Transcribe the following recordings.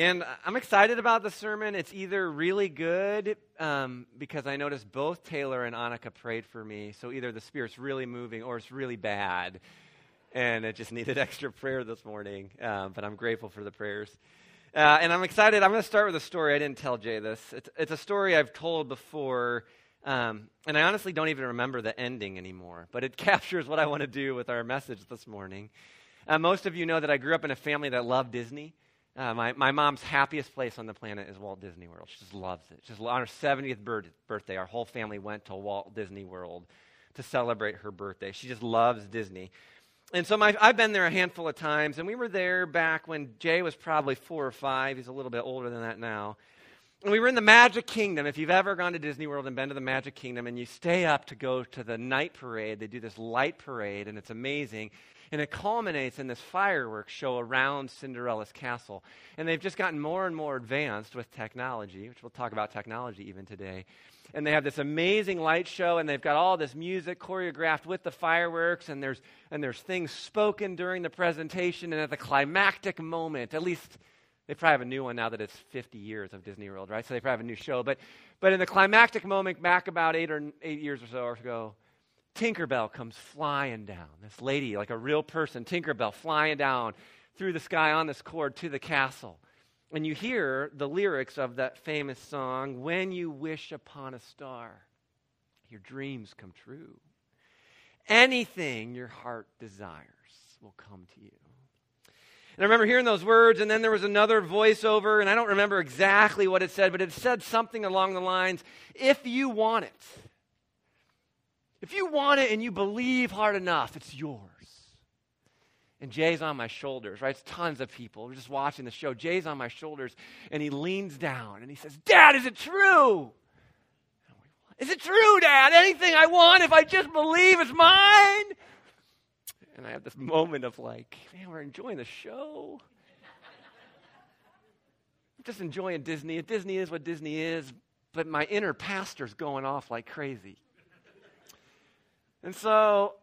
And I'm excited about the sermon. It's either really good um, because I noticed both Taylor and Annika prayed for me. So either the Spirit's really moving or it's really bad. And it just needed extra prayer this morning. Uh, but I'm grateful for the prayers. Uh, and I'm excited. I'm going to start with a story. I didn't tell Jay this. It's, it's a story I've told before. Um, and I honestly don't even remember the ending anymore. But it captures what I want to do with our message this morning. Uh, most of you know that I grew up in a family that loved Disney. Uh, my, my mom's happiest place on the planet is Walt Disney World. She just loves it. Just on her 70th birth, birthday, our whole family went to Walt Disney World to celebrate her birthday. She just loves Disney. And so my, I've been there a handful of times, and we were there back when Jay was probably four or five. He's a little bit older than that now. And we were in the Magic Kingdom. If you've ever gone to Disney World and been to the Magic Kingdom and you stay up to go to the night parade, they do this light parade, and it's amazing. And it culminates in this fireworks show around Cinderella's castle. And they've just gotten more and more advanced with technology, which we'll talk about technology even today. And they have this amazing light show, and they've got all this music choreographed with the fireworks, and there's, and there's things spoken during the presentation. And at the climactic moment, at least they probably have a new one now that it's 50 years of Disney World, right? So they probably have a new show. But, but in the climactic moment, back about eight or eight years or so ago, Tinkerbell comes flying down. This lady, like a real person, Tinkerbell, flying down through the sky on this cord to the castle. And you hear the lyrics of that famous song, When You Wish Upon a Star, Your Dreams Come True. Anything your heart desires will come to you. And I remember hearing those words, and then there was another voiceover, and I don't remember exactly what it said, but it said something along the lines If you want it, if you want it and you believe hard enough, it's yours. And Jay's on my shoulders, right? It's tons of people. We're just watching the show. Jay's on my shoulders, and he leans down and he says, Dad, is it true? Is it true, Dad? Anything I want, if I just believe, it's mine? And I have this moment of like, man, we're enjoying the show. I'm just enjoying Disney. Disney is what Disney is, but my inner pastor's going off like crazy. And so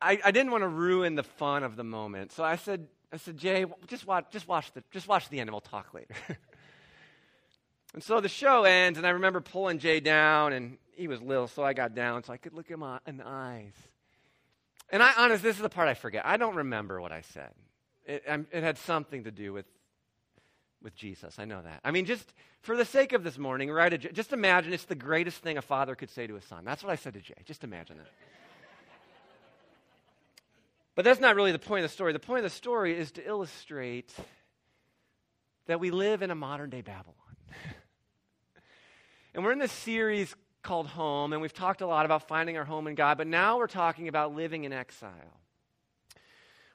I, I didn't want to ruin the fun of the moment. So I said, I said, Jay, just watch, just watch, the, just watch the end and we'll talk later. and so the show ends, and I remember pulling Jay down, and he was little, so I got down so I could look him in the eyes. And I, honest, this is the part I forget. I don't remember what I said. It, it had something to do with with Jesus. I know that. I mean, just for the sake of this morning, right? Just imagine it's the greatest thing a father could say to his son. That's what I said to Jay. Just imagine it. But that's not really the point of the story. The point of the story is to illustrate that we live in a modern day Babylon. and we're in this series called Home, and we've talked a lot about finding our home in God, but now we're talking about living in exile.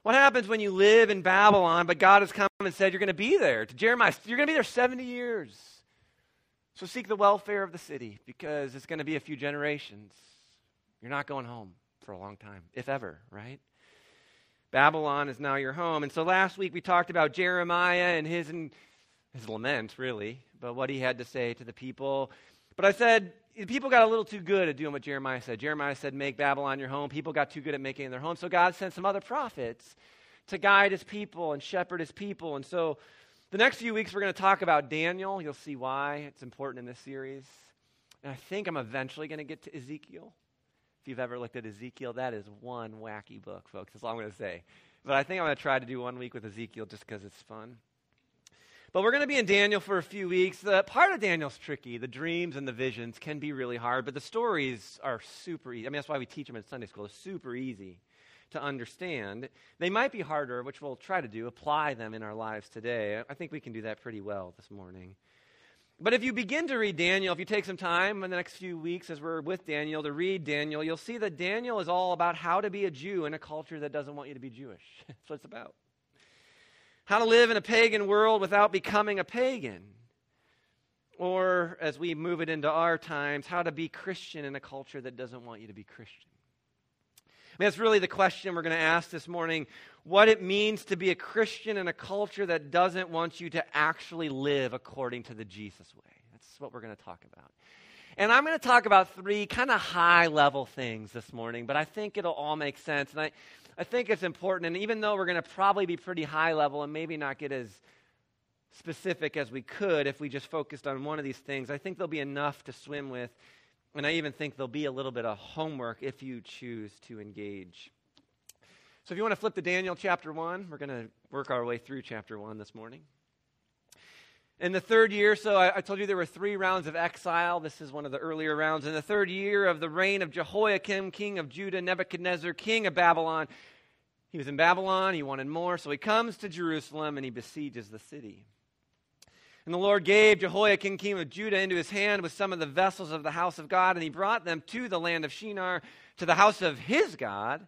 What happens when you live in Babylon, but God has come and said you're going to be there? To Jeremiah, you're going to be there 70 years. So seek the welfare of the city because it's going to be a few generations. You're not going home for a long time, if ever, right? Babylon is now your home. And so last week we talked about Jeremiah and his, and his lament, really, but what he had to say to the people. But I said, people got a little too good at doing what Jeremiah said. Jeremiah said, make Babylon your home. People got too good at making it their home. So God sent some other prophets to guide his people and shepherd his people. And so the next few weeks we're going to talk about Daniel. You'll see why it's important in this series. And I think I'm eventually going to get to Ezekiel. If you've ever looked at Ezekiel, that is one wacky book, folks. That's all I'm going to say. But I think I'm going to try to do one week with Ezekiel just because it's fun. But we're going to be in Daniel for a few weeks. The part of Daniel's tricky. The dreams and the visions can be really hard, but the stories are super easy. I mean, that's why we teach them in Sunday school. It's super easy to understand. They might be harder, which we'll try to do, apply them in our lives today. I think we can do that pretty well this morning. But if you begin to read Daniel, if you take some time in the next few weeks as we're with Daniel to read Daniel, you'll see that Daniel is all about how to be a Jew in a culture that doesn't want you to be Jewish. That's what it's about. How to live in a pagan world without becoming a pagan. Or, as we move it into our times, how to be Christian in a culture that doesn't want you to be Christian. I mean, that's really the question we're going to ask this morning what it means to be a Christian in a culture that doesn't want you to actually live according to the Jesus way. That's what we're going to talk about. And I'm going to talk about three kind of high level things this morning, but I think it'll all make sense. And I, I think it's important. And even though we're going to probably be pretty high level and maybe not get as specific as we could if we just focused on one of these things. I think there'll be enough to swim with, and I even think there'll be a little bit of homework if you choose to engage. So if you want to flip to Daniel chapter 1, we're going to work our way through chapter 1 this morning. In the third year, so I, I, told you there were three rounds of exile. This is one of the earlier rounds. In the third year of the reign of Jehoiakim, king of Judah, Nebuchadnezzar, king of Babylon, he was in Babylon, he wanted more, so he comes to Jerusalem and he besieges the city. And the Lord gave Jehoiakim, king of Judah, into his hand with some of the vessels of the house of God, and he brought them to the land of Shinar, to the house of his God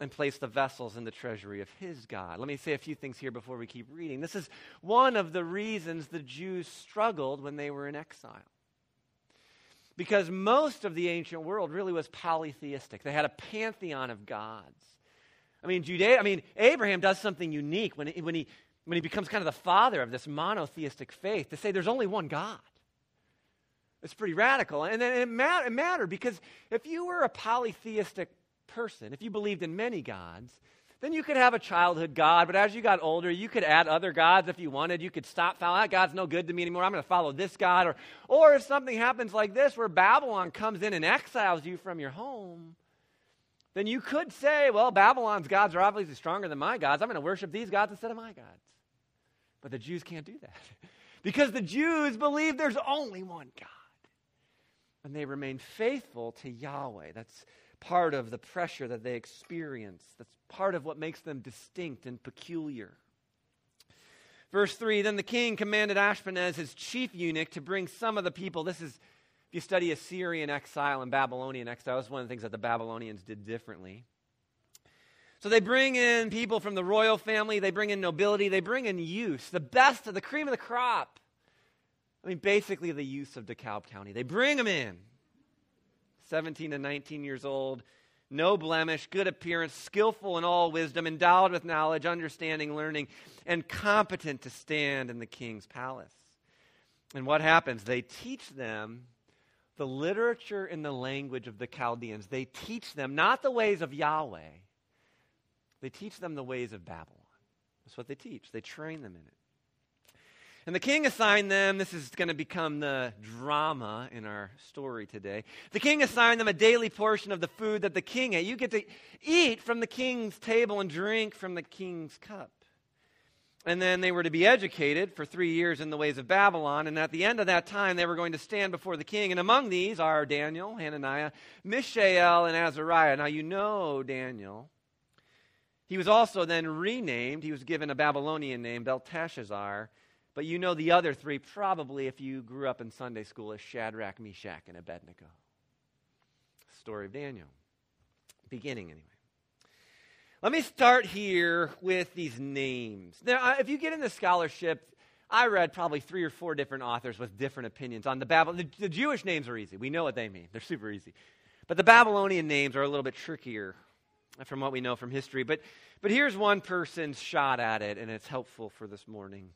and placed the vessels in the treasury of his God. Let me say a few things here before we keep reading. This is one of the reasons the Jews struggled when they were in exile. Because most of the ancient world really was polytheistic. They had a pantheon of gods. I mean, Judea, I mean, Abraham does something unique when he, when, he, when he becomes kind of the father of this monotheistic faith to say there's only one God. It's pretty radical. And then it, mat- it mattered because if you were a polytheistic person, if you believed in many gods, then you could have a childhood God, but as you got older, you could add other gods if you wanted. You could stop following that God's no good to me anymore. I'm going to follow this God. Or, or if something happens like this, where Babylon comes in and exiles you from your home, then you could say, well, Babylon's gods are obviously stronger than my gods. I'm going to worship these gods instead of my gods. But the Jews can't do that because the Jews believe there's only one God. And they remain faithful to Yahweh. That's part of the pressure that they experience. That's part of what makes them distinct and peculiar. Verse 3 Then the king commanded Ashpenaz, his chief eunuch, to bring some of the people. This is, if you study Assyrian exile and Babylonian exile, is one of the things that the Babylonians did differently. So they bring in people from the royal family, they bring in nobility, they bring in youth, the best of the cream of the crop. I mean, basically the youth of DeKalb County. They bring them in. 17 to 19 years old, no blemish, good appearance, skillful in all wisdom, endowed with knowledge, understanding, learning, and competent to stand in the king's palace. And what happens? They teach them the literature and the language of the Chaldeans. They teach them not the ways of Yahweh, they teach them the ways of Babylon. That's what they teach, they train them in it. And the king assigned them, this is going to become the drama in our story today. The king assigned them a daily portion of the food that the king ate. You get to eat from the king's table and drink from the king's cup. And then they were to be educated for three years in the ways of Babylon. And at the end of that time, they were going to stand before the king. And among these are Daniel, Hananiah, Mishael, and Azariah. Now, you know Daniel. He was also then renamed. He was given a Babylonian name, Belteshazzar. But you know the other three probably if you grew up in Sunday school as Shadrach, Meshach, and Abednego. Story of Daniel. Beginning, anyway. Let me start here with these names. Now, if you get into scholarship, I read probably three or four different authors with different opinions on the Babylon. The, the Jewish names are easy. We know what they mean. They're super easy. But the Babylonian names are a little bit trickier from what we know from history. But, but here's one person's shot at it, and it's helpful for this morning.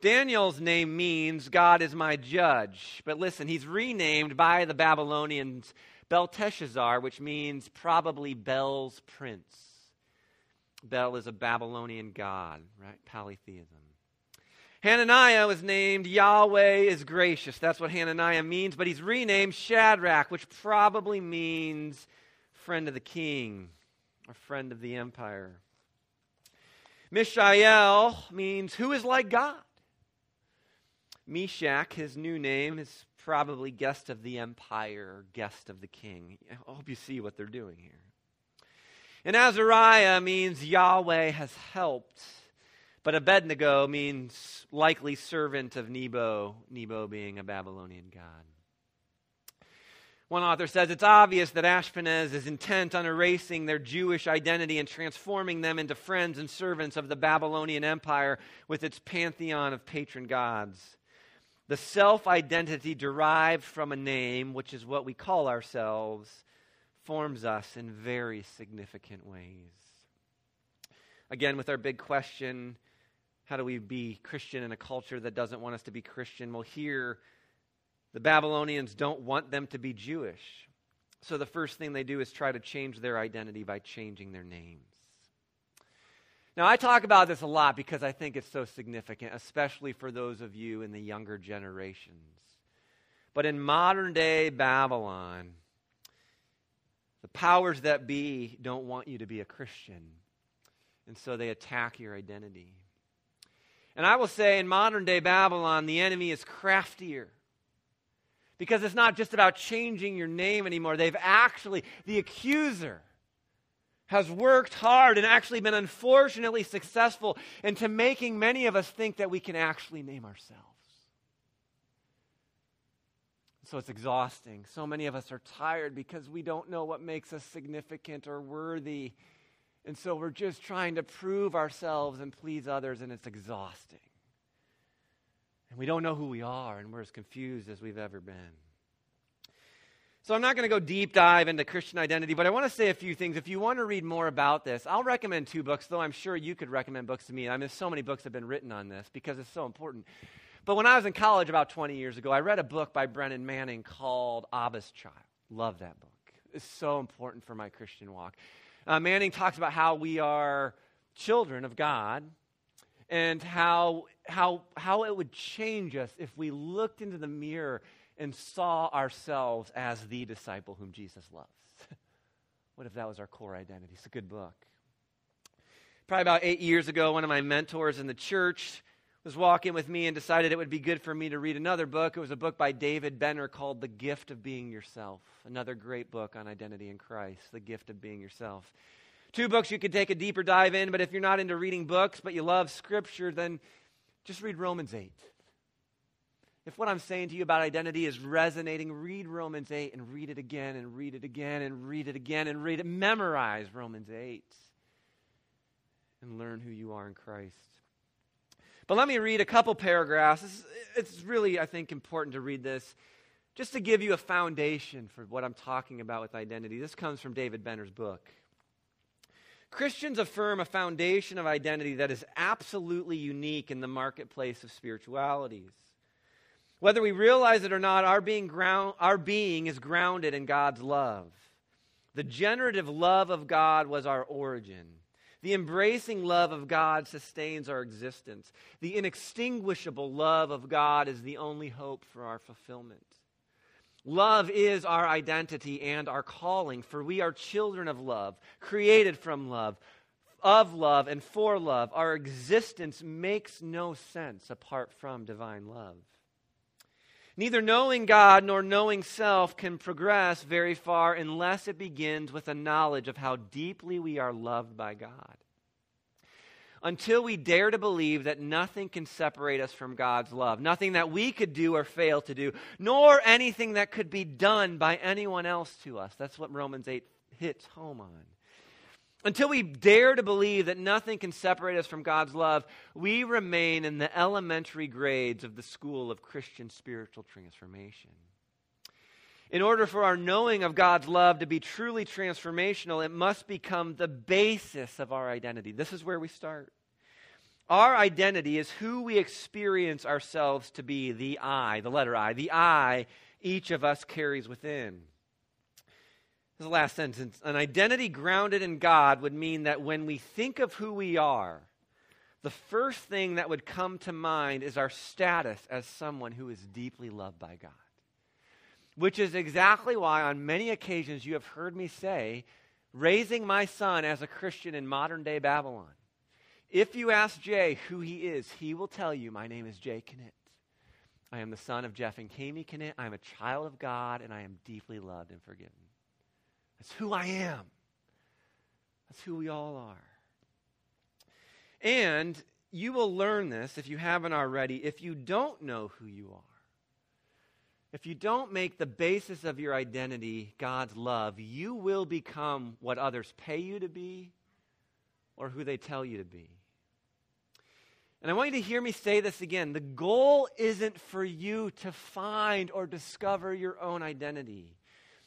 Daniel's name means God is my judge. But listen, he's renamed by the Babylonians Belteshazzar, which means probably Bel's prince. Bel is a Babylonian god, right? Polytheism. Hananiah was named Yahweh is gracious. That's what Hananiah means, but he's renamed Shadrach, which probably means friend of the king a friend of the empire. Mishael means who is like God. Meshach, his new name, is probably guest of the empire, guest of the king. I hope you see what they're doing here. And Azariah means Yahweh has helped, but Abednego means likely servant of Nebo, Nebo being a Babylonian god. One author says it's obvious that Ashpenaz is intent on erasing their Jewish identity and transforming them into friends and servants of the Babylonian Empire with its pantheon of patron gods. The self identity derived from a name, which is what we call ourselves, forms us in very significant ways. Again, with our big question how do we be Christian in a culture that doesn't want us to be Christian? Well, here, the Babylonians don't want them to be Jewish. So the first thing they do is try to change their identity by changing their names. Now, I talk about this a lot because I think it's so significant, especially for those of you in the younger generations. But in modern day Babylon, the powers that be don't want you to be a Christian. And so they attack your identity. And I will say in modern day Babylon, the enemy is craftier. Because it's not just about changing your name anymore. They've actually, the accuser has worked hard and actually been unfortunately successful into making many of us think that we can actually name ourselves. So it's exhausting. So many of us are tired because we don't know what makes us significant or worthy. And so we're just trying to prove ourselves and please others, and it's exhausting. And we don't know who we are, and we're as confused as we've ever been. So I'm not going to go deep dive into Christian identity, but I want to say a few things. If you want to read more about this, I'll recommend two books, though I'm sure you could recommend books to me. I mean, so many books have been written on this because it's so important. But when I was in college about 20 years ago, I read a book by Brennan Manning called Abba's Child. Love that book. It's so important for my Christian walk. Uh, Manning talks about how we are children of God and how, how, how it would change us if we looked into the mirror and saw ourselves as the disciple whom Jesus loves. what if that was our core identity? It's a good book. Probably about eight years ago, one of my mentors in the church was walking with me and decided it would be good for me to read another book. It was a book by David Benner called The Gift of Being Yourself. Another great book on identity in Christ, The Gift of Being Yourself. Two books you could take a deeper dive in, but if you're not into reading books, but you love Scripture, then just read Romans 8. If what I'm saying to you about identity is resonating, read Romans 8 and read it again and read it again and read it again and read it. Memorize Romans 8 and learn who you are in Christ. But let me read a couple paragraphs. It's, it's really, I think, important to read this just to give you a foundation for what I'm talking about with identity. This comes from David Benner's book. Christians affirm a foundation of identity that is absolutely unique in the marketplace of spiritualities. Whether we realize it or not, our being, ground, our being is grounded in God's love. The generative love of God was our origin. The embracing love of God sustains our existence. The inextinguishable love of God is the only hope for our fulfillment. Love is our identity and our calling, for we are children of love, created from love, of love, and for love. Our existence makes no sense apart from divine love. Neither knowing God nor knowing self can progress very far unless it begins with a knowledge of how deeply we are loved by God. Until we dare to believe that nothing can separate us from God's love, nothing that we could do or fail to do, nor anything that could be done by anyone else to us. That's what Romans 8 hits home on. Until we dare to believe that nothing can separate us from God's love, we remain in the elementary grades of the school of Christian spiritual transformation. In order for our knowing of God's love to be truly transformational, it must become the basis of our identity. This is where we start. Our identity is who we experience ourselves to be the I, the letter I, the I each of us carries within This is the last sentence. An identity grounded in God would mean that when we think of who we are, the first thing that would come to mind is our status as someone who is deeply loved by God. Which is exactly why, on many occasions, you have heard me say, raising my son as a Christian in modern day Babylon. If you ask Jay who he is, he will tell you, My name is Jay Knitt. I am the son of Jeff and Kami Knitt. I am a child of God, and I am deeply loved and forgiven. That's who I am. That's who we all are. And you will learn this if you haven't already, if you don't know who you are. If you don't make the basis of your identity God's love, you will become what others pay you to be or who they tell you to be. And I want you to hear me say this again. The goal isn't for you to find or discover your own identity.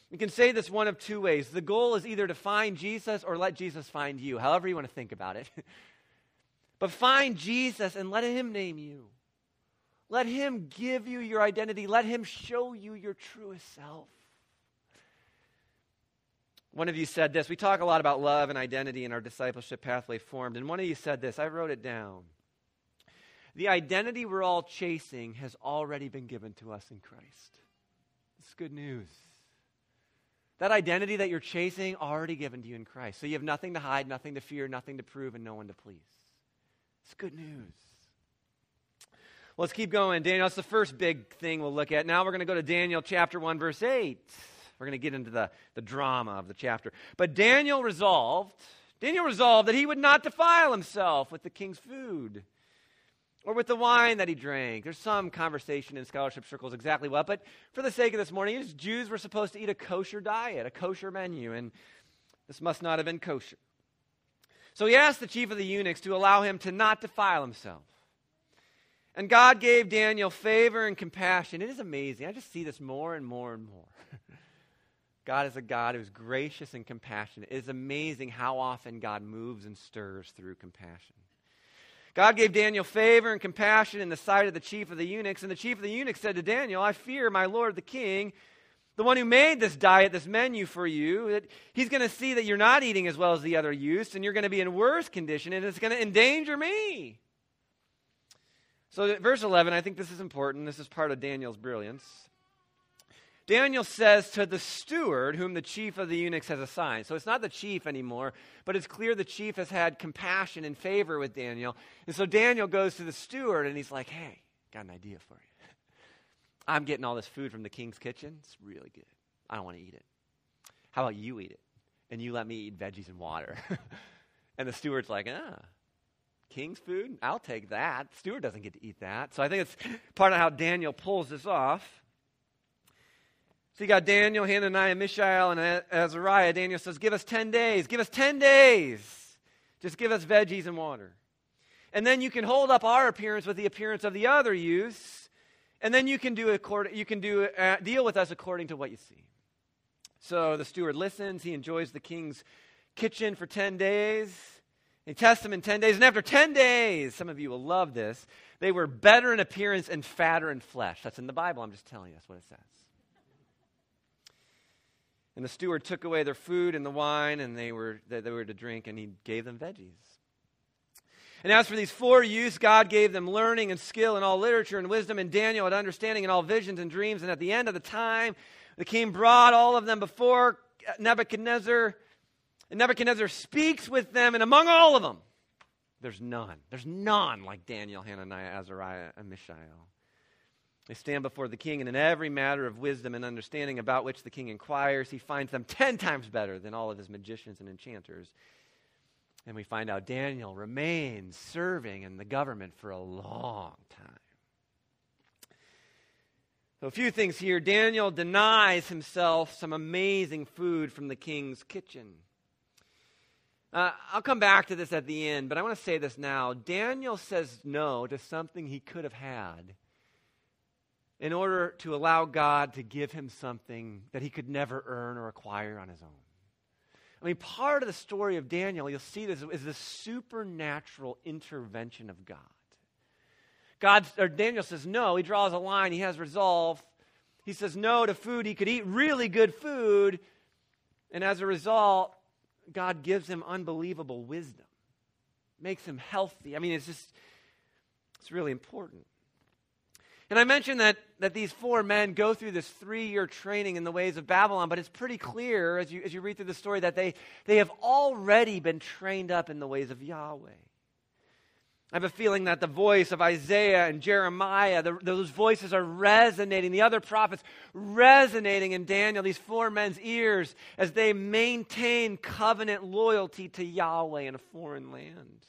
You can say this one of two ways. The goal is either to find Jesus or let Jesus find you, however you want to think about it. but find Jesus and let him name you. Let him give you your identity. Let him show you your truest self. One of you said this. We talk a lot about love and identity in our discipleship pathway formed. And one of you said this. I wrote it down. The identity we're all chasing has already been given to us in Christ. It's good news. That identity that you're chasing, already given to you in Christ. So you have nothing to hide, nothing to fear, nothing to prove, and no one to please. It's good news. Let's keep going. Daniel, that's the first big thing we'll look at. Now we're going to go to Daniel chapter 1, verse 8. We're going to get into the, the drama of the chapter. But Daniel resolved, Daniel resolved that he would not defile himself with the king's food or with the wine that he drank. There's some conversation in scholarship circles exactly what, but for the sake of this morning, Jews were supposed to eat a kosher diet, a kosher menu, and this must not have been kosher. So he asked the chief of the eunuchs to allow him to not defile himself. And God gave Daniel favor and compassion. It is amazing. I just see this more and more and more. God is a God who's gracious and compassionate. It is amazing how often God moves and stirs through compassion. God gave Daniel favor and compassion in the sight of the chief of the eunuchs, and the chief of the eunuchs said to Daniel, I fear my lord the king, the one who made this diet, this menu for you, that he's going to see that you're not eating as well as the other youths, and you're going to be in worse condition, and it's going to endanger me. So, verse 11, I think this is important. This is part of Daniel's brilliance. Daniel says to the steward, whom the chief of the eunuchs has assigned. So it's not the chief anymore, but it's clear the chief has had compassion and favor with Daniel. And so Daniel goes to the steward and he's like, hey, got an idea for you. I'm getting all this food from the king's kitchen. It's really good. I don't want to eat it. How about you eat it? And you let me eat veggies and water. and the steward's like, ah, king's food? I'll take that. The steward doesn't get to eat that. So I think it's part of how Daniel pulls this off. So you got Daniel, Hananiah, Mishael, and Azariah. Daniel says, Give us 10 days. Give us 10 days. Just give us veggies and water. And then you can hold up our appearance with the appearance of the other youths. And then you can do accord- you can do uh, deal with us according to what you see. So the steward listens. He enjoys the king's kitchen for 10 days. He tests them in 10 days. And after 10 days, some of you will love this, they were better in appearance and fatter in flesh. That's in the Bible. I'm just telling you. That's what it says. And the steward took away their food and the wine and they were, they were to drink, and he gave them veggies. And as for these four youths, God gave them learning and skill in all literature and wisdom, and Daniel had understanding in all visions and dreams. And at the end of the time, the king brought all of them before Nebuchadnezzar. And Nebuchadnezzar speaks with them, and among all of them, there's none. There's none like Daniel, Hananiah, Azariah, and Mishael. They stand before the king, and in every matter of wisdom and understanding about which the king inquires, he finds them ten times better than all of his magicians and enchanters. And we find out Daniel remains serving in the government for a long time. So, a few things here. Daniel denies himself some amazing food from the king's kitchen. Uh, I'll come back to this at the end, but I want to say this now. Daniel says no to something he could have had in order to allow God to give him something that he could never earn or acquire on his own. I mean, part of the story of Daniel, you'll see this, is the supernatural intervention of God. God, or Daniel says no. He draws a line. He has resolve. He says no to food. He could eat really good food. And as a result, God gives him unbelievable wisdom, makes him healthy. I mean, it's just, it's really important. And I mentioned that, that these four men go through this three year training in the ways of Babylon, but it's pretty clear as you, as you read through the story that they, they have already been trained up in the ways of Yahweh. I have a feeling that the voice of Isaiah and Jeremiah, the, those voices are resonating, the other prophets resonating in Daniel, these four men's ears, as they maintain covenant loyalty to Yahweh in a foreign land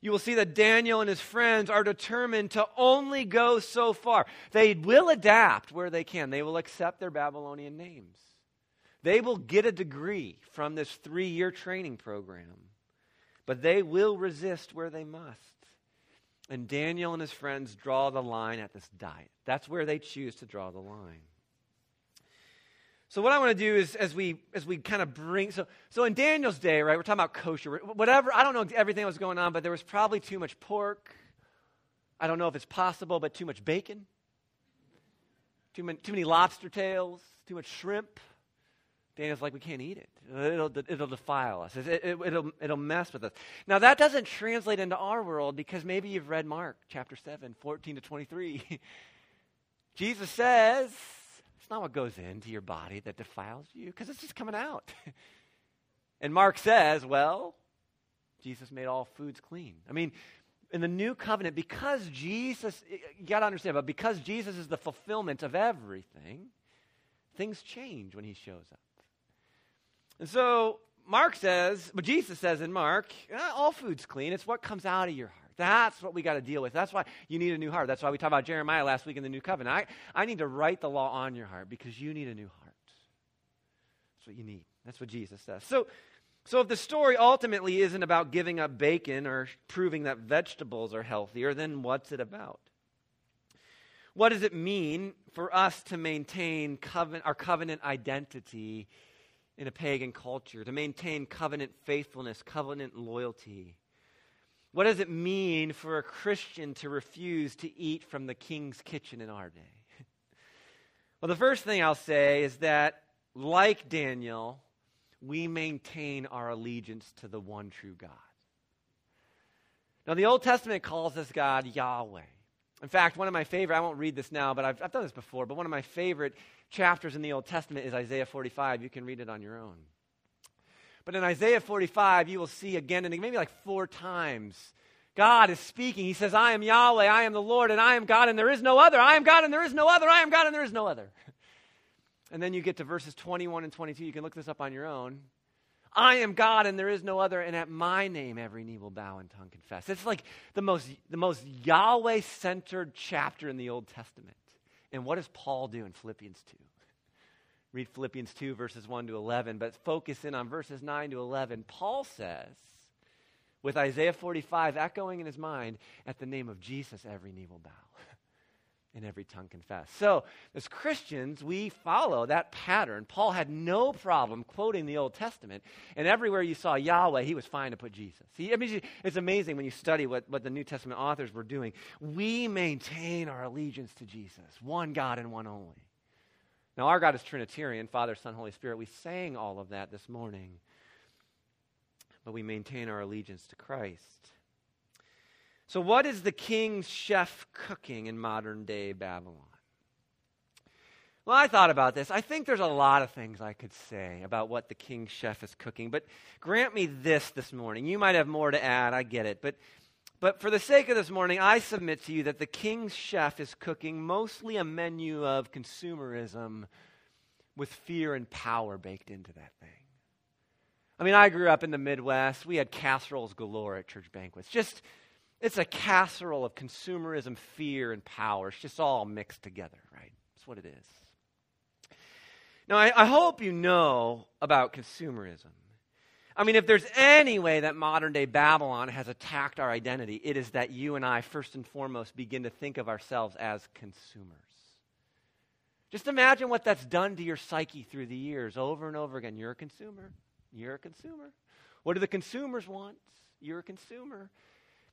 you will see that Daniel and his friends are determined to only go so far. They will adapt where they can, they will accept their Babylonian names. They will get a degree from this three year training program, but they will resist where they must. And Daniel and his friends draw the line at this diet. That's where they choose to draw the line. So what I want to do is as we as we kind of bring so so in Daniel's day, right? We're talking about kosher, whatever. I don't know everything that was going on, but there was probably too much pork. I don't know if it's possible, but too much bacon, too many, too many lobster tails, too much shrimp, Daniel's like, we can't eat it. It'll, it'll defile us. It, it, it'll, it'll mess with us. Now, that doesn't translate into our world because maybe you've read Mark chapter 7, 14 to 23. Jesus says, it's not what goes into your body that defiles you because it's just coming out. and Mark says, well, Jesus made all foods clean. I mean, in the new covenant, because Jesus, you got to understand, but because Jesus is the fulfillment of everything, things change when he shows up. And so Mark says, but Jesus says in Mark, eh, all food's clean. It's what comes out of your heart. That's what we got to deal with. That's why you need a new heart. That's why we talked about Jeremiah last week in the New Covenant. I, I need to write the law on your heart because you need a new heart. That's what you need. That's what Jesus says. So, so if the story ultimately isn't about giving up bacon or proving that vegetables are healthier, then what's it about? What does it mean for us to maintain covenant, our covenant identity in a pagan culture, to maintain covenant faithfulness, covenant loyalty? What does it mean for a Christian to refuse to eat from the king's kitchen in our day? well, the first thing I'll say is that, like Daniel, we maintain our allegiance to the one true God. Now, the Old Testament calls this God Yahweh. In fact, one of my favorite, I won't read this now, but I've, I've done this before, but one of my favorite chapters in the Old Testament is Isaiah 45. You can read it on your own. But in Isaiah 45, you will see again and maybe like four times, God is speaking. He says, I am Yahweh, I am the Lord, and I am God, and there is no other. I am God, and there is no other. I am God, and there is no other. And then you get to verses 21 and 22. You can look this up on your own. I am God and there is no other, and at my name every knee will bow and tongue confess. It's like the most, the most Yahweh centered chapter in the Old Testament. And what does Paul do in Philippians 2? Read Philippians 2, verses 1 to 11, but focus in on verses 9 to 11. Paul says, with Isaiah 45 echoing in his mind, at the name of Jesus, every knee will bow and every tongue confess. So, as Christians, we follow that pattern. Paul had no problem quoting the Old Testament, and everywhere you saw Yahweh, he was fine to put Jesus. See, I mean, it's amazing when you study what, what the New Testament authors were doing. We maintain our allegiance to Jesus, one God and one only. Now, our God is Trinitarian Father, Son, Holy Spirit. We sang all of that this morning, but we maintain our allegiance to Christ. So, what is the king's chef cooking in modern day Babylon? Well, I thought about this. I think there's a lot of things I could say about what the king's chef is cooking, but grant me this this morning. You might have more to add, I get it. But, but for the sake of this morning, I submit to you that the king's chef is cooking mostly a menu of consumerism with fear and power baked into that thing. I mean, I grew up in the Midwest. We had casseroles galore at church banquets. Just it's a casserole of consumerism, fear, and power. It's just all mixed together, right? That's what it is. Now, I, I hope you know about consumerism. I mean, if there's any way that modern day Babylon has attacked our identity, it is that you and I, first and foremost, begin to think of ourselves as consumers. Just imagine what that's done to your psyche through the years, over and over again. You're a consumer. You're a consumer. What do the consumers want? You're a consumer.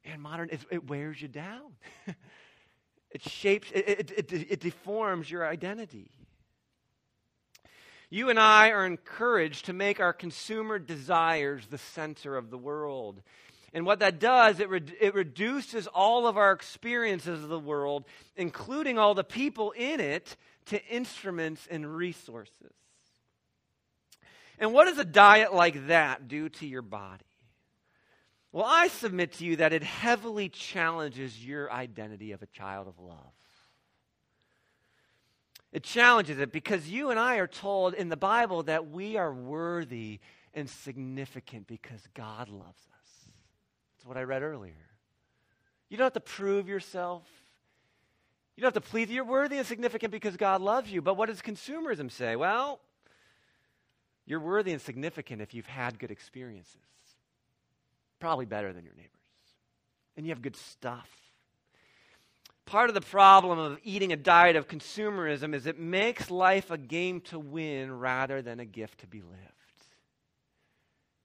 And modern, it, wears you down. it shapes, it, it, it, it deforms your identity. You and I are encouraged to make our consumer desires the center of the world. And what that does, it, re- it reduces all of our experiences of the world, including all the people in it, to instruments and resources. And what does a diet like that do to your body? Well, I submit to you that it heavily challenges your identity of a child of love. It challenges it because you and I are told in the Bible that we are worthy and significant because God loves us. That's what I read earlier. You don't have to prove yourself. You don't have to plead. that You're worthy and significant because God loves you. But what does consumerism say? Well, you're worthy and significant if you've had good experiences. Probably better than your neighbors. And you have good stuff. Part of the problem of eating a diet of consumerism is it makes life a game to win rather than a gift to be lived.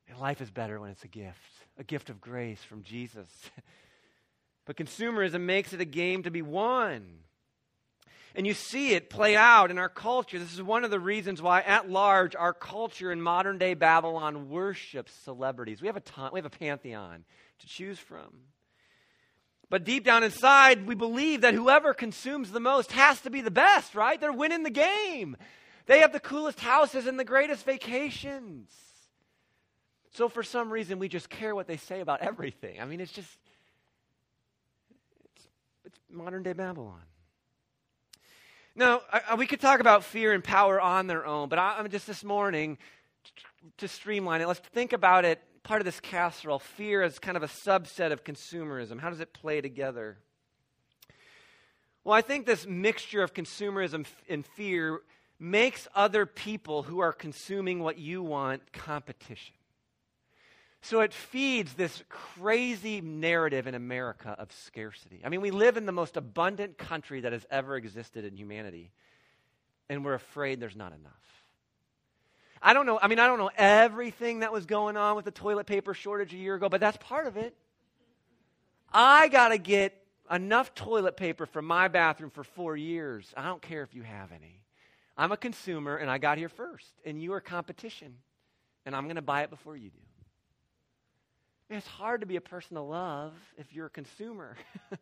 And life is better when it's a gift, a gift of grace from Jesus. but consumerism makes it a game to be won. And you see it play out in our culture. This is one of the reasons why, at large, our culture in modern day Babylon worships celebrities. We have a, ton, we have a pantheon to choose from. But deep down inside, we believe that whoever consumes the most has to be the best, right? They're winning the game. They have the coolest houses and the greatest vacations. So for some reason, we just care what they say about everything. I mean, it's just, it's, it's modern day Babylon. Now, I, we could talk about fear and power on their own, but I, am just this morning to streamline it. Let's think about it. Part of this casserole, fear is kind of a subset of consumerism. How does it play together? Well, I think this mixture of consumerism and fear makes other people who are consuming what you want competition. So it feeds this crazy narrative in America of scarcity. I mean, we live in the most abundant country that has ever existed in humanity, and we're afraid there's not enough. I don't know, I mean, I don't know everything that was going on with the toilet paper shortage a year ago, but that's part of it. I got to get enough toilet paper for my bathroom for four years. I don't care if you have any. I'm a consumer, and I got here first, and you are competition, and I'm going to buy it before you do. It's hard to be a person to love if you're a consumer. I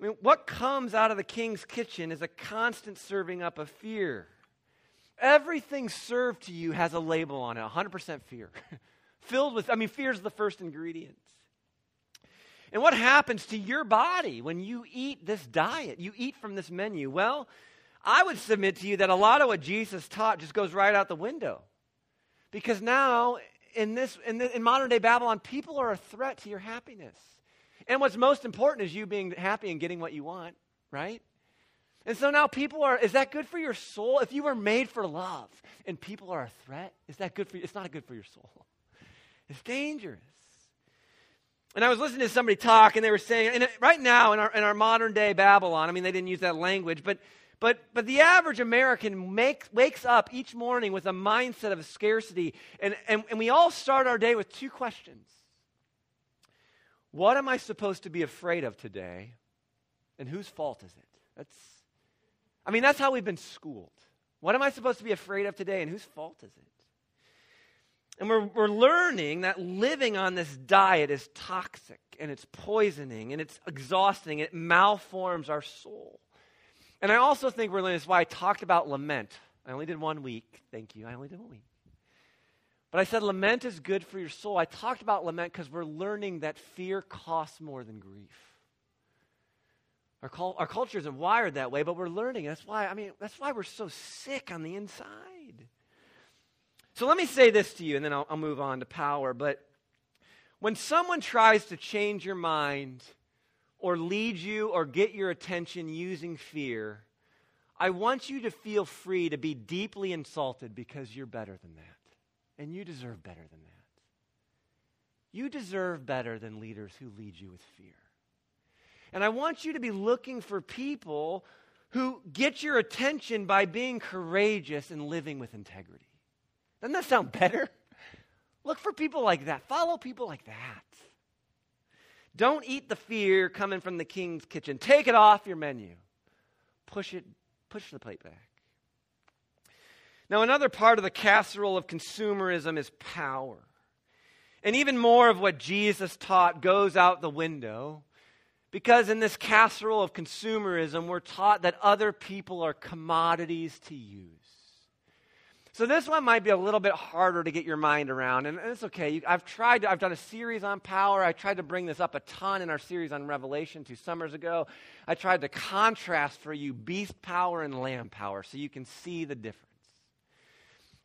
mean, what comes out of the king's kitchen is a constant serving up of fear. Everything served to you has a label on it 100% fear. Filled with, I mean, fear is the first ingredient. And what happens to your body when you eat this diet? You eat from this menu. Well, I would submit to you that a lot of what Jesus taught just goes right out the window. Because now in this in, in modern day Babylon, people are a threat to your happiness. And what's most important is you being happy and getting what you want, right? And so now people are, is that good for your soul? If you were made for love and people are a threat, is that good for you? It's not good for your soul. It's dangerous. And I was listening to somebody talk, and they were saying, and right now in our, in our modern day Babylon, I mean, they didn't use that language, but but, but the average American makes, wakes up each morning with a mindset of scarcity, and, and, and we all start our day with two questions What am I supposed to be afraid of today? And whose fault is it? That's, I mean, that's how we've been schooled. What am I supposed to be afraid of today, and whose fault is it? And we're, we're learning that living on this diet is toxic and it's poisoning and it's exhausting. And It malforms our soul. And I also think we're learning, why I talked about lament. I only did one week. Thank you. I only did one week. But I said lament is good for your soul. I talked about lament because we're learning that fear costs more than grief. Our, cul- our culture isn't wired that way, but we're learning. That's why, I mean, that's why we're so sick on the inside. So let me say this to you, and then I'll, I'll move on to power. But when someone tries to change your mind, or lead you or get your attention using fear, I want you to feel free to be deeply insulted because you're better than that. And you deserve better than that. You deserve better than leaders who lead you with fear. And I want you to be looking for people who get your attention by being courageous and living with integrity. Doesn't that sound better? Look for people like that. Follow people like that. Don't eat the fear coming from the king's kitchen. Take it off your menu. Push it, push the plate back. Now, another part of the casserole of consumerism is power. And even more of what Jesus taught goes out the window because in this casserole of consumerism, we're taught that other people are commodities to use. So this one might be a little bit harder to get your mind around, and it's okay. I've tried. To, I've done a series on power. I tried to bring this up a ton in our series on Revelation two summers ago. I tried to contrast for you beast power and lamb power, so you can see the difference.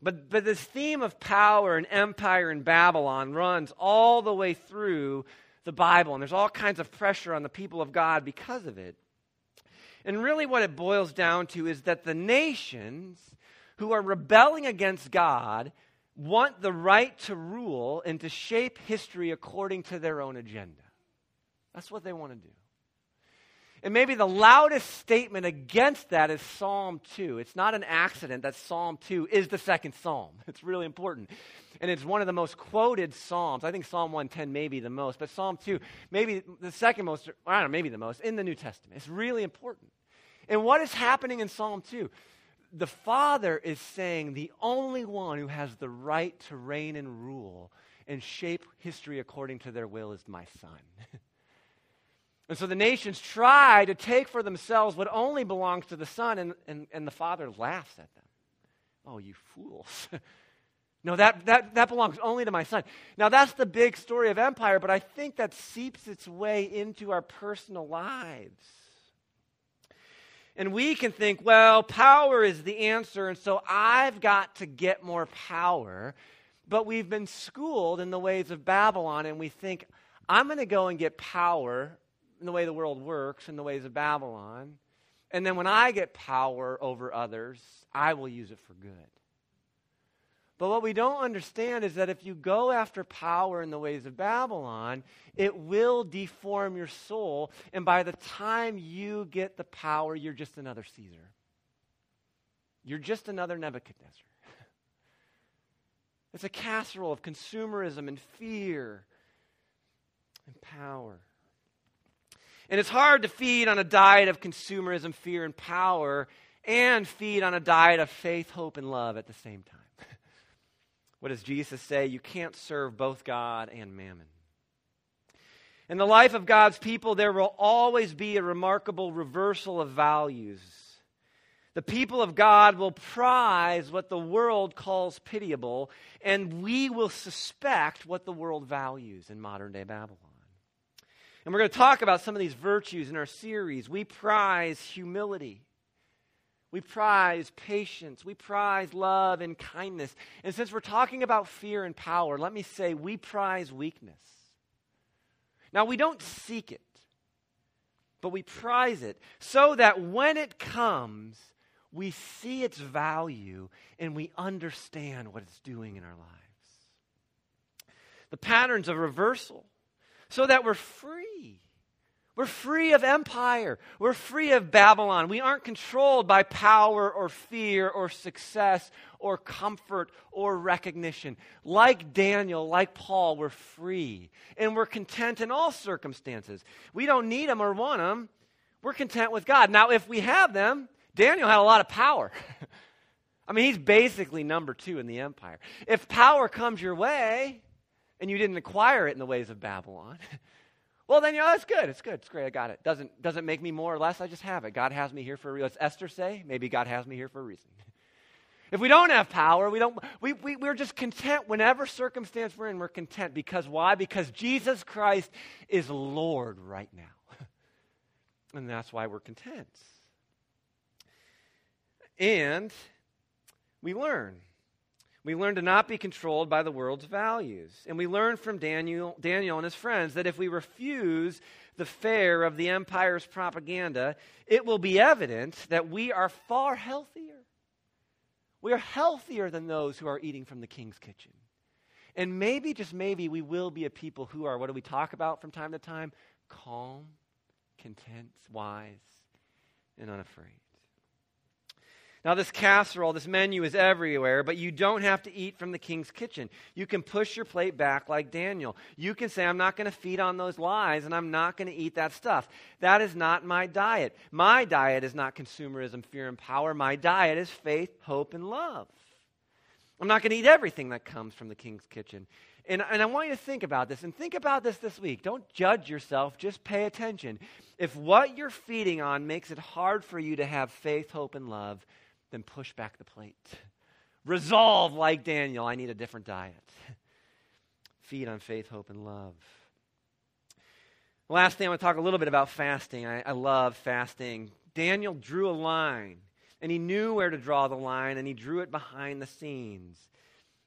But but this theme of power and empire and Babylon runs all the way through the Bible, and there's all kinds of pressure on the people of God because of it. And really, what it boils down to is that the nations who are rebelling against God want the right to rule and to shape history according to their own agenda. That's what they want to do. And maybe the loudest statement against that is Psalm 2. It's not an accident that Psalm 2 is the second psalm. It's really important. And it's one of the most quoted psalms. I think Psalm 110 may be the most, but Psalm 2, maybe the second most, I don't know, maybe the most in the New Testament. It's really important. And what is happening in Psalm 2? The Father is saying the only one who has the right to reign and rule and shape history according to their will is my Son. And so the nations try to take for themselves what only belongs to the Son, and, and, and the Father laughs at them. Oh, you fools. no, that, that, that belongs only to my Son. Now, that's the big story of empire, but I think that seeps its way into our personal lives. And we can think, well, power is the answer, and so I've got to get more power. But we've been schooled in the ways of Babylon, and we think, I'm going to go and get power in the way the world works, in the ways of Babylon. And then when I get power over others, I will use it for good. But what we don't understand is that if you go after power in the ways of Babylon, it will deform your soul. And by the time you get the power, you're just another Caesar. You're just another Nebuchadnezzar. It's a casserole of consumerism and fear and power. And it's hard to feed on a diet of consumerism, fear, and power, and feed on a diet of faith, hope, and love at the same time. What does Jesus say? You can't serve both God and mammon. In the life of God's people, there will always be a remarkable reversal of values. The people of God will prize what the world calls pitiable, and we will suspect what the world values in modern day Babylon. And we're going to talk about some of these virtues in our series. We prize humility. We prize patience. We prize love and kindness. And since we're talking about fear and power, let me say we prize weakness. Now, we don't seek it, but we prize it so that when it comes, we see its value and we understand what it's doing in our lives. The patterns of reversal so that we're free. We're free of empire. We're free of Babylon. We aren't controlled by power or fear or success or comfort or recognition. Like Daniel, like Paul, we're free. And we're content in all circumstances. We don't need them or want them. We're content with God. Now, if we have them, Daniel had a lot of power. I mean, he's basically number two in the empire. If power comes your way, and you didn't acquire it in the ways of Babylon, well, then, you know, it's good. It's good. It's great. I got it. Doesn't, doesn't make me more or less. I just have it. God has me here for a reason. Let's Esther say? Maybe God has me here for a reason. If we don't have power, we don't, we, we, we're just content. Whenever circumstance we're in, we're content. Because why? Because Jesus Christ is Lord right now. and that's why we're content. And we learn we learn to not be controlled by the world's values. And we learn from Daniel, Daniel and his friends that if we refuse the fare of the empire's propaganda, it will be evident that we are far healthier. We are healthier than those who are eating from the king's kitchen. And maybe, just maybe, we will be a people who are, what do we talk about from time to time? Calm, content, wise, and unafraid. Now, this casserole, this menu is everywhere, but you don't have to eat from the king's kitchen. You can push your plate back like Daniel. You can say, I'm not going to feed on those lies and I'm not going to eat that stuff. That is not my diet. My diet is not consumerism, fear, and power. My diet is faith, hope, and love. I'm not going to eat everything that comes from the king's kitchen. And, and I want you to think about this and think about this this week. Don't judge yourself, just pay attention. If what you're feeding on makes it hard for you to have faith, hope, and love, then push back the plate. Resolve, like Daniel, I need a different diet. Feed on faith, hope, and love. Last thing, I want to talk a little bit about fasting. I, I love fasting. Daniel drew a line, and he knew where to draw the line, and he drew it behind the scenes.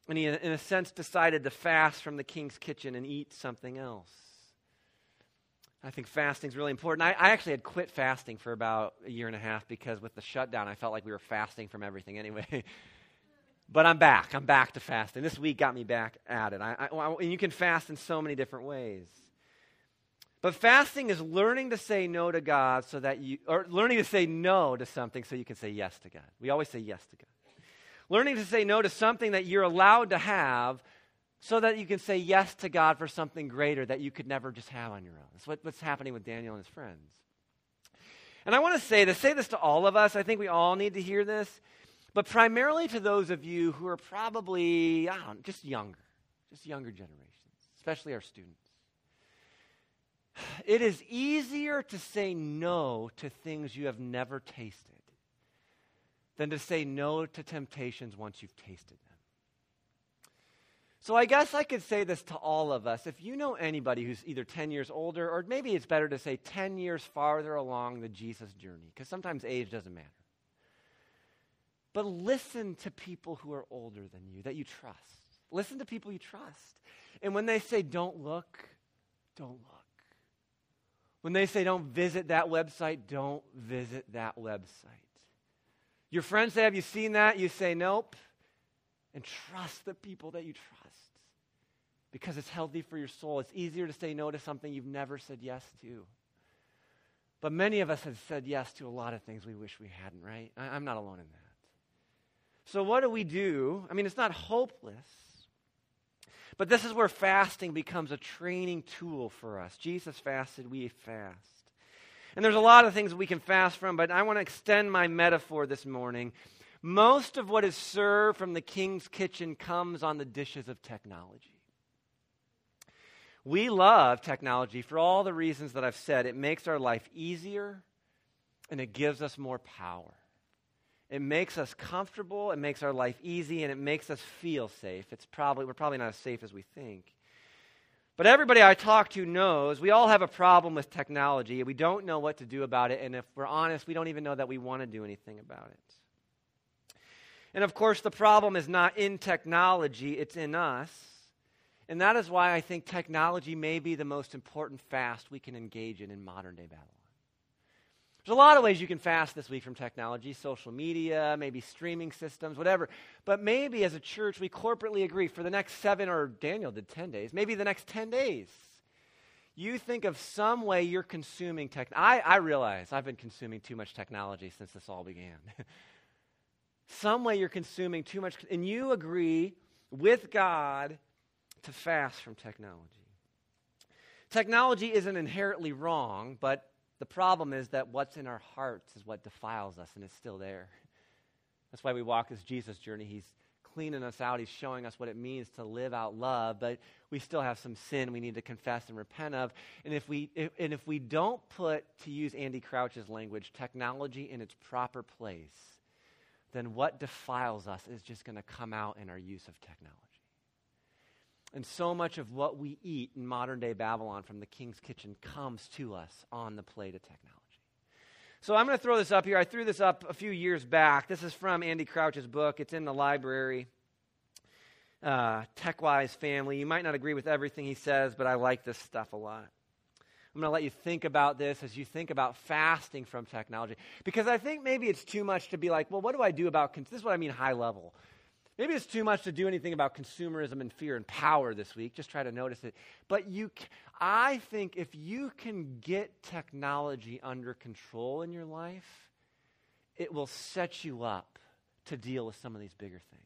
And he, in a sense, decided to fast from the king's kitchen and eat something else. I think fasting is really important. I, I, actually had quit fasting for about a year and a half because with the shutdown, I felt like we were fasting from everything anyway. but I'm back. I'm back to fasting. This week got me back at it. I, I, and you can fast in so many different ways. But fasting is learning to say no to God so that you, or learning to say no to something so you can say yes to God. We always say yes to God. Learning to say no to something that you're allowed to have so that you can say yes to God for something greater that you could never just have on your own. That's what, what's happening with Daniel and his friends. And I want to say this, say this to all of us. I think we all need to hear this, but primarily to those of you who are probably, I don't know, just younger, just younger generations, especially our students. It is easier to say no to things you have never tasted than to say no to temptations once you've tasted them. So I guess I could say this to all of us. If you know anybody who's either 10 years older, or maybe it's better to say 10 years farther along the Jesus journey, because sometimes age doesn't matter. But listen to people who are older than you that you trust. Listen to people you trust. And when they say don't look, don't look. When they say don't visit that website, don't visit that website. Your friends say, Have you seen that? You say, Nope. And trust the people that you trust because it's healthy for your soul. It's easier to say no to something you've never said yes to. But many of us have said yes to a lot of things we wish we hadn't, right? I, am not alone in that. So, what do we do? I mean, it's not hopeless. But this is where fasting becomes a training tool for us. Jesus fasted, we fast. And there's a lot of things we can fast from, but I want to extend my metaphor this morning. Most of what is served from the king's kitchen comes on the dishes of technology. We love technology for all the reasons that I've said. It makes our life easier and it gives us more power. It makes us comfortable, it makes our life easy, and it makes us feel safe. It's probably, we're probably not as safe as we think. But everybody I talk to knows we all have a problem with technology. We don't know what to do about it, and if we're honest, we don't even know that we want to do anything about it. And of course, the problem is not in technology, it's in us. And that is why I think technology may be the most important fast we can engage in in modern day Babylon. There's a lot of ways you can fast this week from technology, social media, maybe streaming systems, whatever. But maybe as a church, we corporately agree for the next seven, or Daniel did 10 days, maybe the next 10 days, you think of some way you're consuming tech. I, I realize I've been consuming too much technology since this all began. some way you're consuming too much, and you agree with God to fast from technology. Technology isn't inherently wrong, but the problem is that what's in our hearts is what defiles us, and it's still there. That's why we walk this Jesus journey. He's cleaning us out, He's showing us what it means to live out love, but we still have some sin we need to confess and repent of. And if we, if, and if we don't put, to use Andy Crouch's language, technology in its proper place, then what defiles us is just going to come out in our use of technology. And so much of what we eat in modern day Babylon from the king's kitchen comes to us on the plate of technology. So I'm going to throw this up here. I threw this up a few years back. This is from Andy Crouch's book, it's in the library. Uh, TechWise family. You might not agree with everything he says, but I like this stuff a lot. I'm going to let you think about this as you think about fasting from technology. Because I think maybe it's too much to be like, well, what do I do about, this is what I mean high level. Maybe it's too much to do anything about consumerism and fear and power this week. Just try to notice it. But you, I think if you can get technology under control in your life, it will set you up to deal with some of these bigger things.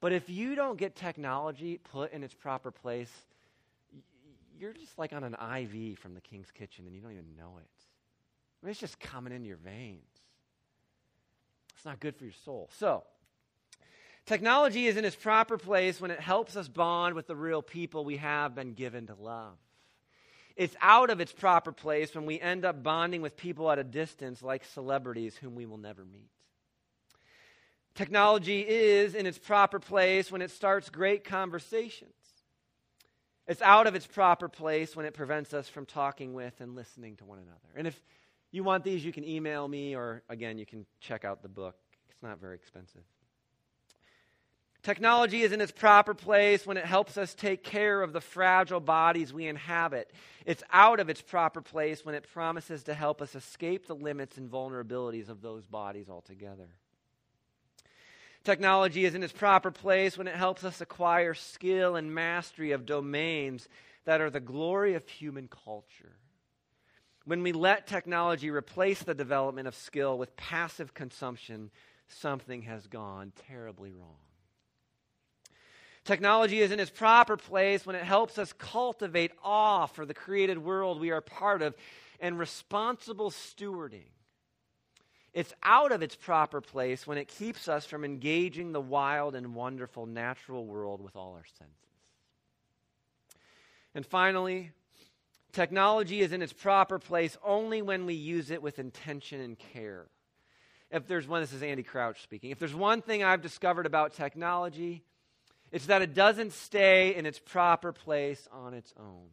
But if you don't get technology put in its proper place, you're just like on an IV from the king's kitchen and you don't even know it. I mean, it's just coming into your veins. It's not good for your soul. So, Technology is in its proper place when it helps us bond with the real people we have been given to love. It's out of its proper place when we end up bonding with people at a distance like celebrities whom we will never meet. Technology is in its proper place when it starts great conversations. It's out of its proper place when it prevents us from talking with and listening to one another. And if you want these, you can email me, or again, you can check out the book. It's not very expensive. Technology is in its proper place when it helps us take care of the fragile bodies we inhabit. It's out of its proper place when it promises to help us escape the limits and vulnerabilities of those bodies altogether. Technology is in its proper place when it helps us acquire skill and mastery of domains that are the glory of human culture. When we let technology replace the development of skill with passive consumption, something has gone terribly wrong. Technology is in its proper place when it helps us cultivate awe for the created world we are part of and responsible stewarding. It's out of its proper place when it keeps us from engaging the wild and wonderful natural world with all our senses. And finally, technology is in its proper place only when we use it with intention and care. If there's one, this is Andy Crouch speaking. If there's one thing I've discovered about technology, it's that it doesn't stay in its proper place on its own.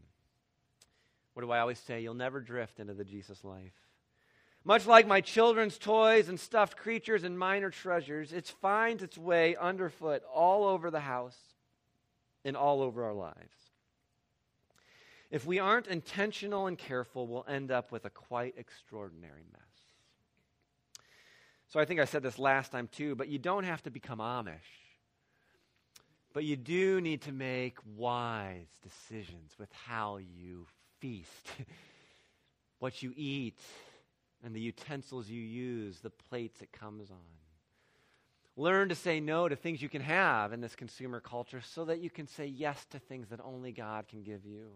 What do I always say? You'll never drift into the Jesus life. Much like my children's toys and stuffed creatures and minor treasures, it finds its way underfoot all over the house and all over our lives. If we aren't intentional and careful, we'll end up with a quite extraordinary mess. So I think I said this last time too, but you don't have to become Amish. But you do need to make wise decisions with how you feast, what you eat, and the utensils you use, the plates it comes on. Learn to say no to things you can have in this consumer culture so that you can say yes to things that only God can give you.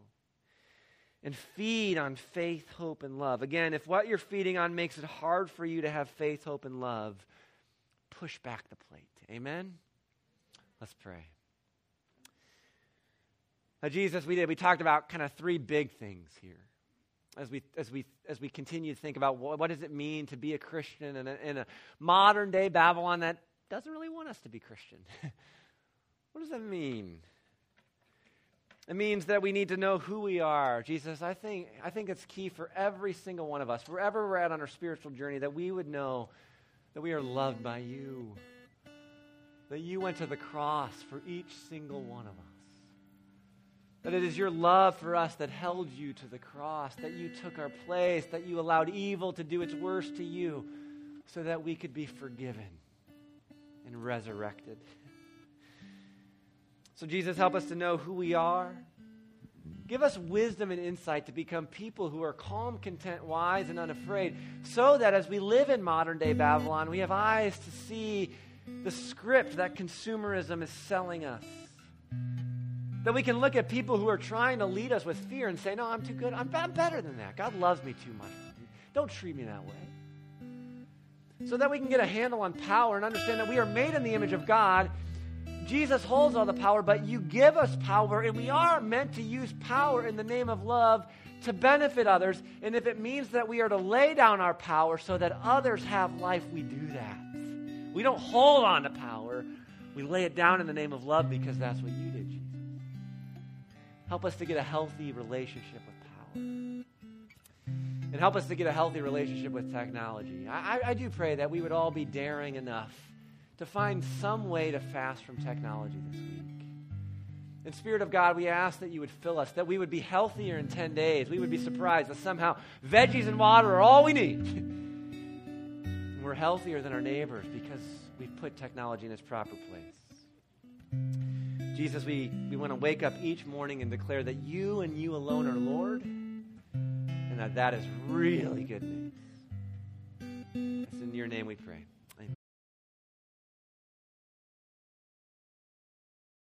And feed on faith, hope, and love. Again, if what you're feeding on makes it hard for you to have faith, hope, and love, push back the plate. Amen? Let's pray. Now, Jesus, we did. We talked about kind of three big things here as we as we as we continue to think about what, what does it mean to be a Christian in a, in a modern day Babylon that doesn't really want us to be Christian. what does that mean? It means that we need to know who we are. Jesus, I think, I think it's key for every single one of us, wherever we're at on our spiritual journey, that we would know that we are loved by you. That you went to the cross for each single one of us. That it is your love for us that held you to the cross, that you took our place, that you allowed evil to do its worst to you so that we could be forgiven and resurrected. So, Jesus, help us to know who we are. Give us wisdom and insight to become people who are calm, content, wise, and unafraid, so that as we live in modern day Babylon, we have eyes to see the script that consumerism is selling us. That we can look at people who are trying to lead us with fear and say, No, I'm too good. I'm, I'm better than that. God loves me too much. Don't treat me that way. So that we can get a handle on power and understand that we are made in the image of God. Jesus holds all the power, but you give us power, and we are meant to use power in the name of love to benefit others. And if it means that we are to lay down our power so that others have life, we do that. We don't hold on to power, we lay it down in the name of love because that's what you Jesus. Help us to get a healthy relationship with power. And help us to get a healthy relationship with technology. I, I, do pray that we would all be daring enough to find some way to fast from technology this week. In Spirit of God, we ask that you would fill us, that we would be healthier in 10 days. We would be surprised that somehow veggies and water are all we need. we're healthier than our neighbors because we've put technology in its proper place. Jesus, we, we want to wake up each morning and declare that you and you alone are Lord, and that that is really good news. It's in your name we pray.